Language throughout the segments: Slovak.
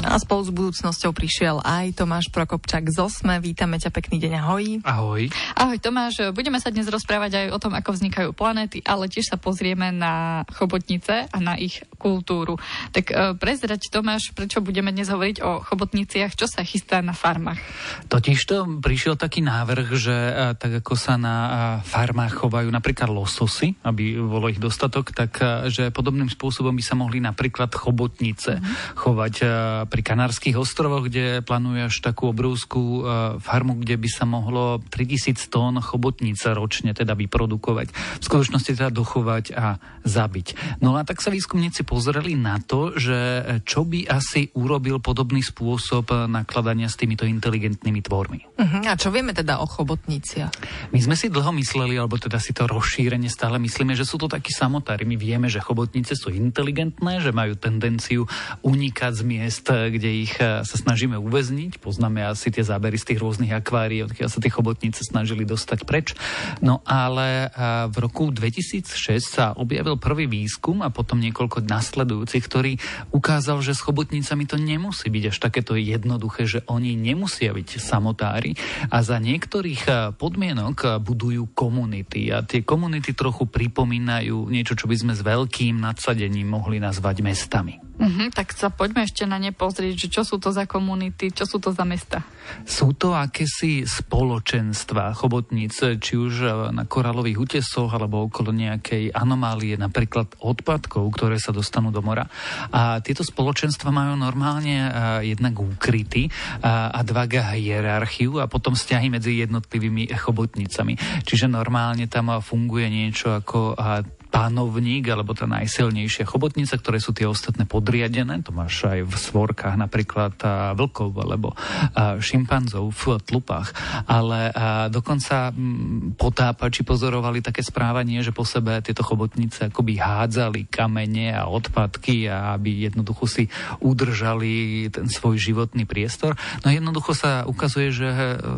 A spolu s budúcnosťou prišiel aj Tomáš Prokopčák z Osme. Vítame ťa, pekný deň, ahoj. Ahoj. Ahoj Tomáš, budeme sa dnes rozprávať aj o tom, ako vznikajú planéty, ale tiež sa pozrieme na chobotnice a na ich kultúru. Tak e, prezrať Tomáš, prečo budeme dnes hovoriť o chobotniciach, čo sa chystá na farmách? Totiž to prišiel taký návrh, že e, tak ako sa na e, farmách chovajú napríklad lososy, aby bolo ich dostatok, tak že podobným spôsobom by sa mohli napríklad chobotnice mm. chovať pri Kanárskych ostrovoch, kde plánuje až takú obrovskú farmu, kde by sa mohlo 3000 tón chobotnice ročne teda vyprodukovať. V skutočnosti teda dochovať a zabiť. No a tak sa výskumníci pozreli na to, že čo by asi urobil podobný spôsob nakladania s týmito inteligentnými tvormi. Uh-huh. A čo vieme teda o chobotniciach? My sme si dlho mysleli, alebo teda si to rozšírenie stále myslíme, že sú to takí samotári. My vieme, že chobotnice sú inteligentné, že majú tendenciu unikať z miest, kde ich e, sa snažíme uväzniť. Poznáme asi tie zábery z tých rôznych akvárií, odkiaľ sa tie chobotnice snažili dostať preč. No ale e, v roku 2006 sa objavil prvý výskum a potom niekoľko nasledujúcich, ktorý ukázal, že s chobotnicami to nemusí byť až takéto jednoduché, že oni nemusia byť samotári a za niektorých e, podmienok budujú komunity a tie komunity trochu pripomínajú niečo, čo by sme s veľkým nadsadením mohli nazvať mestami. Uh-huh, tak sa poďme ešte na ne pozrieť, že čo sú to za komunity, čo sú to za mesta. Sú to akési spoločenstva chobotníc, či už e, na koralových útesoch alebo okolo nejakej anomálie, napríklad odpadkov, ktoré sa dostanú do mora. A tieto spoločenstva majú normálne e, jednak úkryty a, a dva hierarchiu a potom vzťahy medzi jednotlivými chobotnicami. Čiže normálne tam funguje niečo ako pánovník alebo tá najsilnejšia chobotnica, ktoré sú tie ostatné podriadené. To máš aj v svorkách napríklad vlkov alebo šimpanzov v tlupách. Ale dokonca potápači pozorovali také správanie, že po sebe tieto chobotnice akoby hádzali kamene a odpadky a aby jednoducho si udržali ten svoj životný priestor. No jednoducho sa ukazuje, že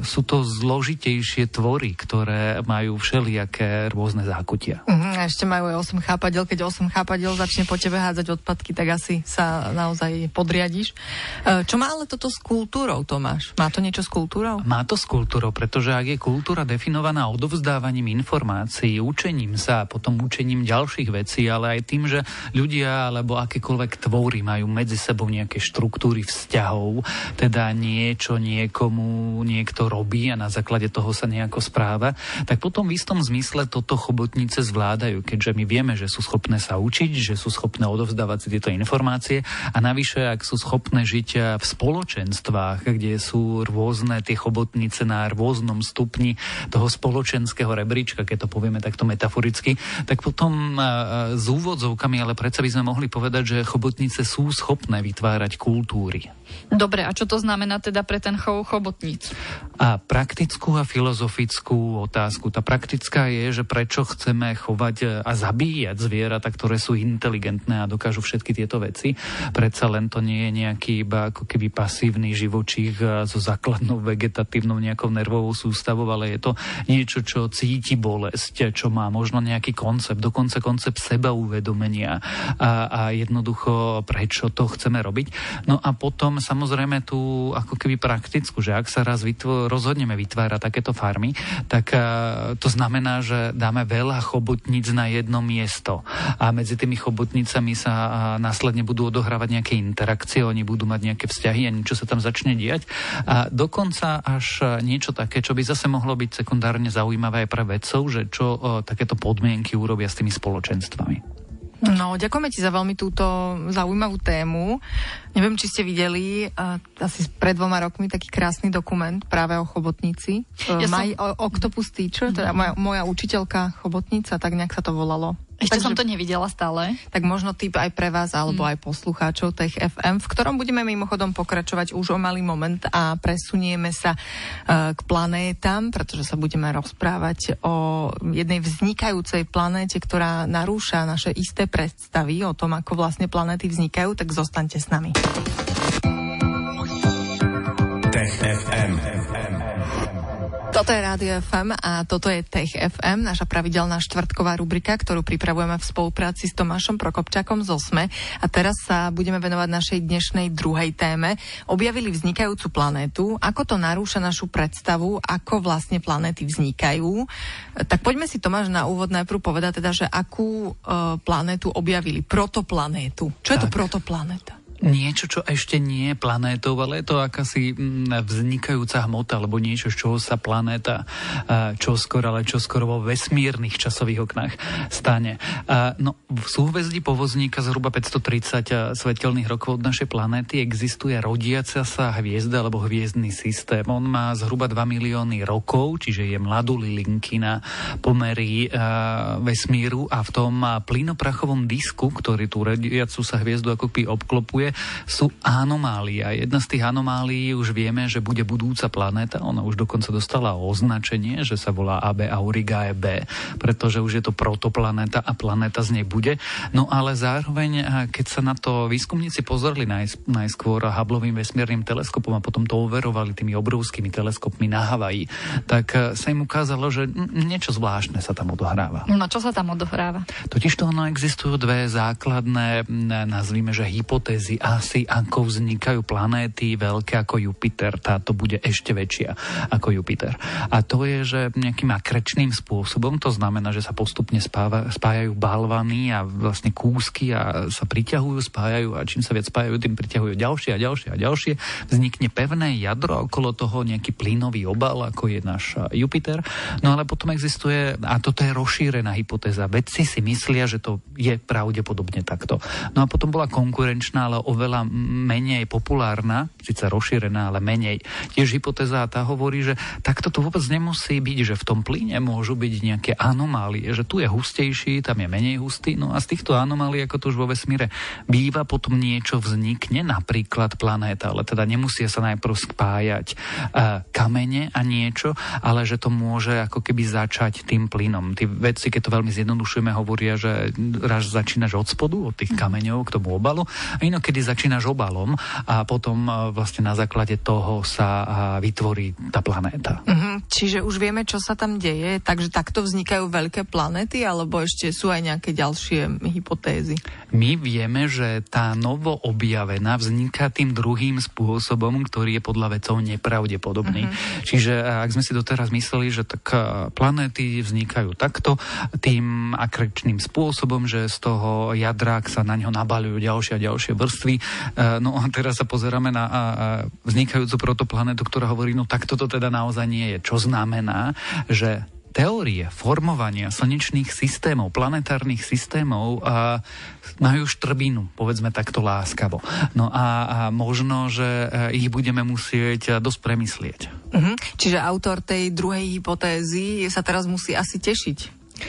sú to zložitejšie tvory, ktoré majú všelijaké rôzne zákutia. Uh-huh, a ešte majú majú aj 8 chápadel. Keď 8 chápadel začne po tebe hádzať odpadky, tak asi sa naozaj podriadiš. E, čo má ale toto s kultúrou, Tomáš? Má to niečo s kultúrou? Má to s kultúrou, pretože ak je kultúra definovaná odovzdávaním informácií, učením sa, potom učením ďalších vecí, ale aj tým, že ľudia alebo akékoľvek tvory majú medzi sebou nejaké štruktúry vzťahov, teda niečo niekomu niekto robí a na základe toho sa nejako správa, tak potom v istom zmysle toto chobotnice zvládajú, keďže my vieme, že sú schopné sa učiť, že sú schopné odovzdávať si tieto informácie a navyše, ak sú schopné žiť v spoločenstvách, kde sú rôzne tie chobotnice na rôznom stupni toho spoločenského rebríčka, keď to povieme takto metaforicky, tak potom s úvodzovkami, ale predsa by sme mohli povedať, že chobotnice sú schopné vytvárať kultúry. Dobre, a čo to znamená teda pre ten chov chobotníc? A praktickú a filozofickú otázku. Tá praktická je, že prečo chceme chovať a zabíjať zvieratá, ktoré sú inteligentné a dokážu všetky tieto veci. Predsa len to nie je nejaký iba ako keby pasívny živočích so základnou vegetatívnou nejakou nervovou sústavou, ale je to niečo, čo cíti bolesť, čo má možno nejaký koncept, dokonca koncept seba uvedomenia a, a jednoducho prečo to chceme robiť. No a potom samozrejme tú ako keby praktickú, že ak sa raz vytvo- rozhodneme vytvárať takéto farmy, tak uh, to znamená, že dáme veľa chobotníc na jedno jedno miesto a medzi tými chobotnicami sa následne budú odohrávať nejaké interakcie, oni budú mať nejaké vzťahy a niečo sa tam začne diať. A dokonca až niečo také, čo by zase mohlo byť sekundárne zaujímavé aj pre vedcov, že čo takéto podmienky urobia s tými spoločenstvami. No, ďakujeme ti za veľmi túto zaujímavú tému. Neviem, či ste videli uh, asi pred dvoma rokmi taký krásny dokument práve o chobotnici. Ja uh, som... Octopus Teacher, teda moja, moja učiteľka chobotnica, tak nejak sa to volalo. Ešte Takže, som to nevidela stále. Tak možno typ aj pre vás, alebo mm. aj poslucháčov Tech FM, v ktorom budeme mimochodom pokračovať už o malý moment a presunieme sa uh, k planétam, pretože sa budeme rozprávať o jednej vznikajúcej planéte, ktorá narúša naše isté predstavy o tom, ako vlastne planéty vznikajú, tak zostaňte s nami. Toto je Rádio FM a toto je Tech FM, naša pravidelná štvrtková rubrika, ktorú pripravujeme v spolupráci s Tomášom Prokopčakom z OSME. A teraz sa budeme venovať našej dnešnej druhej téme. Objavili vznikajúcu planétu, ako to narúša našu predstavu, ako vlastne planéty vznikajú. Tak poďme si Tomáš na úvod najprv povedať teda, že akú uh, planétu objavili, protoplanétu. Čo tak. je to protoplanéta? Niečo, čo ešte nie je planétou, ale je to akási mm, vznikajúca hmota, alebo niečo, z čoho sa planéta čo skoro, ale čo skoro vo vesmírnych časových oknách stane. No, v súhvezdí povozníka zhruba 530 svetelných rokov od našej planéty existuje rodiaca sa hviezda alebo hviezdny systém. On má zhruba 2 milióny rokov, čiže je mladú lilinkina pomery vesmíru a v tom plynoprachovom disku, ktorý tú rodiacu sa hviezdu ako obklopuje, sú anomália. Jedna z tých anomálií už vieme, že bude budúca planéta. Ona už dokonca dostala označenie, že sa volá AB Aurigae B, pretože už je to protoplanéta a planéta z nej bude. No ale zároveň, keď sa na to výskumníci pozreli najskôr Hubbleovým vesmírnym teleskopom a potom to overovali tými obrovskými teleskopmi na Havaji, tak sa im ukázalo, že niečo zvláštne sa tam odohráva. No čo sa tam odohráva? Totiž to ono existujú dve základné, nazvime, že hypotézy asi ako vznikajú planéty veľké ako Jupiter. Táto bude ešte väčšia ako Jupiter. A to je, že nejakým akrečným spôsobom, to znamená, že sa postupne spáva, spájajú balvany a vlastne kúsky a sa priťahujú, spájajú a čím sa viac spájajú, tým priťahujú ďalšie a ďalšie a ďalšie. Vznikne pevné jadro okolo toho nejaký plynový obal, ako je náš Jupiter. No ale potom existuje, a toto je rozšírená hypotéza, vedci si myslia, že to je pravdepodobne takto. No a potom bola konkurenčná, ale oveľa menej populárna, síce rozšírená, ale menej. Tiež hypotéza tá hovorí, že takto to vôbec nemusí byť, že v tom plyne môžu byť nejaké anomálie, že tu je hustejší, tam je menej hustý, no a z týchto anomálií, ako to už vo vesmíre býva, potom niečo vznikne, napríklad planéta, ale teda nemusia sa najprv spájať uh, kamene a niečo, ale že to môže ako keby začať tým plynom. Tí vedci, keď to veľmi zjednodušujeme, hovoria, že raz začínaš od spodu, od tých kameňov k tomu obalu a inokedy začínaš obalom a potom e, vlastne na základe toho sa vytvorí tá planéta. Uh-huh. Čiže už vieme, čo sa tam deje, takže takto vznikajú veľké planéty, alebo ešte sú aj nejaké ďalšie hypotézy? My vieme, že tá novo objavená vzniká tým druhým spôsobom, ktorý je podľa vedcov nepravdepodobný. Uh-huh. Čiže e, ak sme si doteraz mysleli, že tak e, planéty vznikajú takto, tým akrečným spôsobom, že z toho jadrák sa na ňo nabalujú ďalšie a ďalšie vrstvy, E, no a teraz sa pozeráme na vznikajúcu protoplanetu, ktorá hovorí, no tak toto teda naozaj nie je. Čo znamená, že teórie formovania slnečných systémov, planetárnych systémov a majú štrbinu, povedzme takto láskavo. No a, a možno, že e, ich budeme musieť dosť premyslieť. Uh-huh. Čiže autor tej druhej hypotézy sa teraz musí asi tešiť,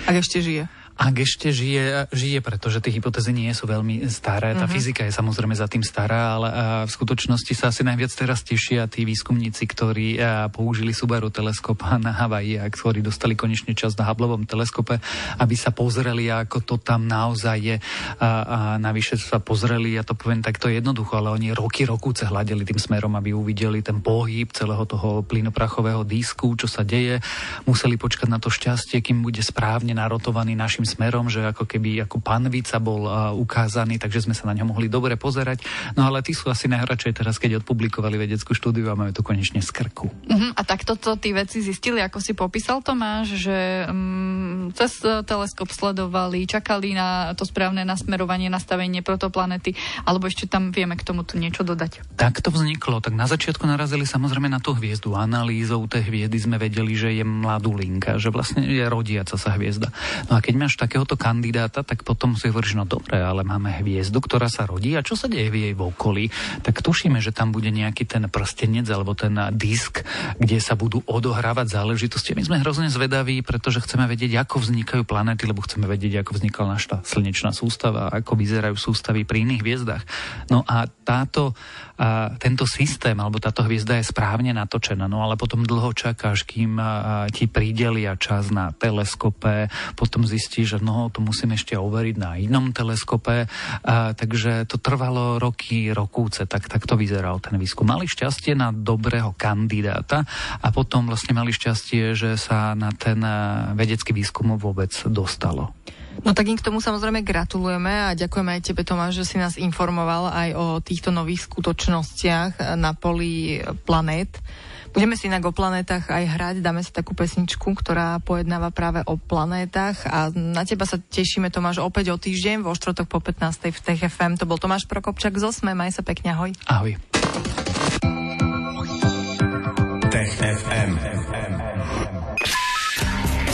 ak ešte žije. Ak ešte žije, žije, pretože tie hypotézy nie sú veľmi staré. Tá mm-hmm. fyzika je samozrejme za tým stará, ale v skutočnosti sa asi najviac teraz tešia tí výskumníci, ktorí použili Subaru teleskop na Havaji a ktorí dostali konečne čas na Hubbleovom teleskope, aby sa pozreli, ako to tam naozaj je. A, a navyše sa pozreli, ja to poviem takto jednoducho, ale oni roky, rokúce hľadeli tým smerom, aby uvideli ten pohyb celého toho plynoprachového disku, čo sa deje. Museli počkať na to šťastie, kým bude správne narotovaný našim našim smerom, že ako keby ako panvica bol uh, ukázaný, takže sme sa na ňo mohli dobre pozerať. No ale tí sú asi najradšej teraz, keď odpublikovali vedeckú štúdiu a majú to konečne z krku. Uh-huh. A takto to tí veci zistili, ako si popísal Tomáš, že um, cez teleskop sledovali, čakali na to správne nasmerovanie, nastavenie protoplanety, alebo ešte tam vieme k tomu tu niečo dodať. Tak to vzniklo. Tak na začiatku narazili samozrejme na tú hviezdu. Analýzou tej hviezdy sme vedeli, že je mladú linka, že vlastne je rodiaca sa hviezda. No a keď máš takéhoto kandidáta, tak potom si hovoríš, no dobre, ale máme hviezdu, ktorá sa rodí a čo sa deje v jej okolí, tak tušíme, že tam bude nejaký ten prstenec alebo ten disk, kde sa budú odohrávať záležitosti. My sme hrozne zvedaví, pretože chceme vedieť, ako vznikajú planéty, lebo chceme vedieť, ako vznikala naša slnečná sústava, ako vyzerajú sústavy pri iných hviezdach. No a táto a tento systém alebo táto hviezda je správne natočená, no ale potom dlho čakáš, kým ti pridelia čas na teleskope, potom zistíš, že no, to musím ešte overiť na inom teleskope. A, takže to trvalo roky, rokúce, tak, tak to vyzeral ten výskum. Mali šťastie na dobrého kandidáta a potom vlastne mali šťastie, že sa na ten vedecký výskum vôbec dostalo. No tak im k tomu samozrejme gratulujeme a ďakujeme aj tebe, Tomáš, že si nás informoval aj o týchto nových skutočnostiach na poli planét. Budeme si inak o planetách aj hrať, dáme si takú pesničku, ktorá pojednáva práve o planétach a na teba sa tešíme, Tomáš, opäť o týždeň, vo štvrtok po 15. v TFM. To bol Tomáš Prokopčak z Osme, maj sa pekne, ahoj. Ahoj. Tech FM.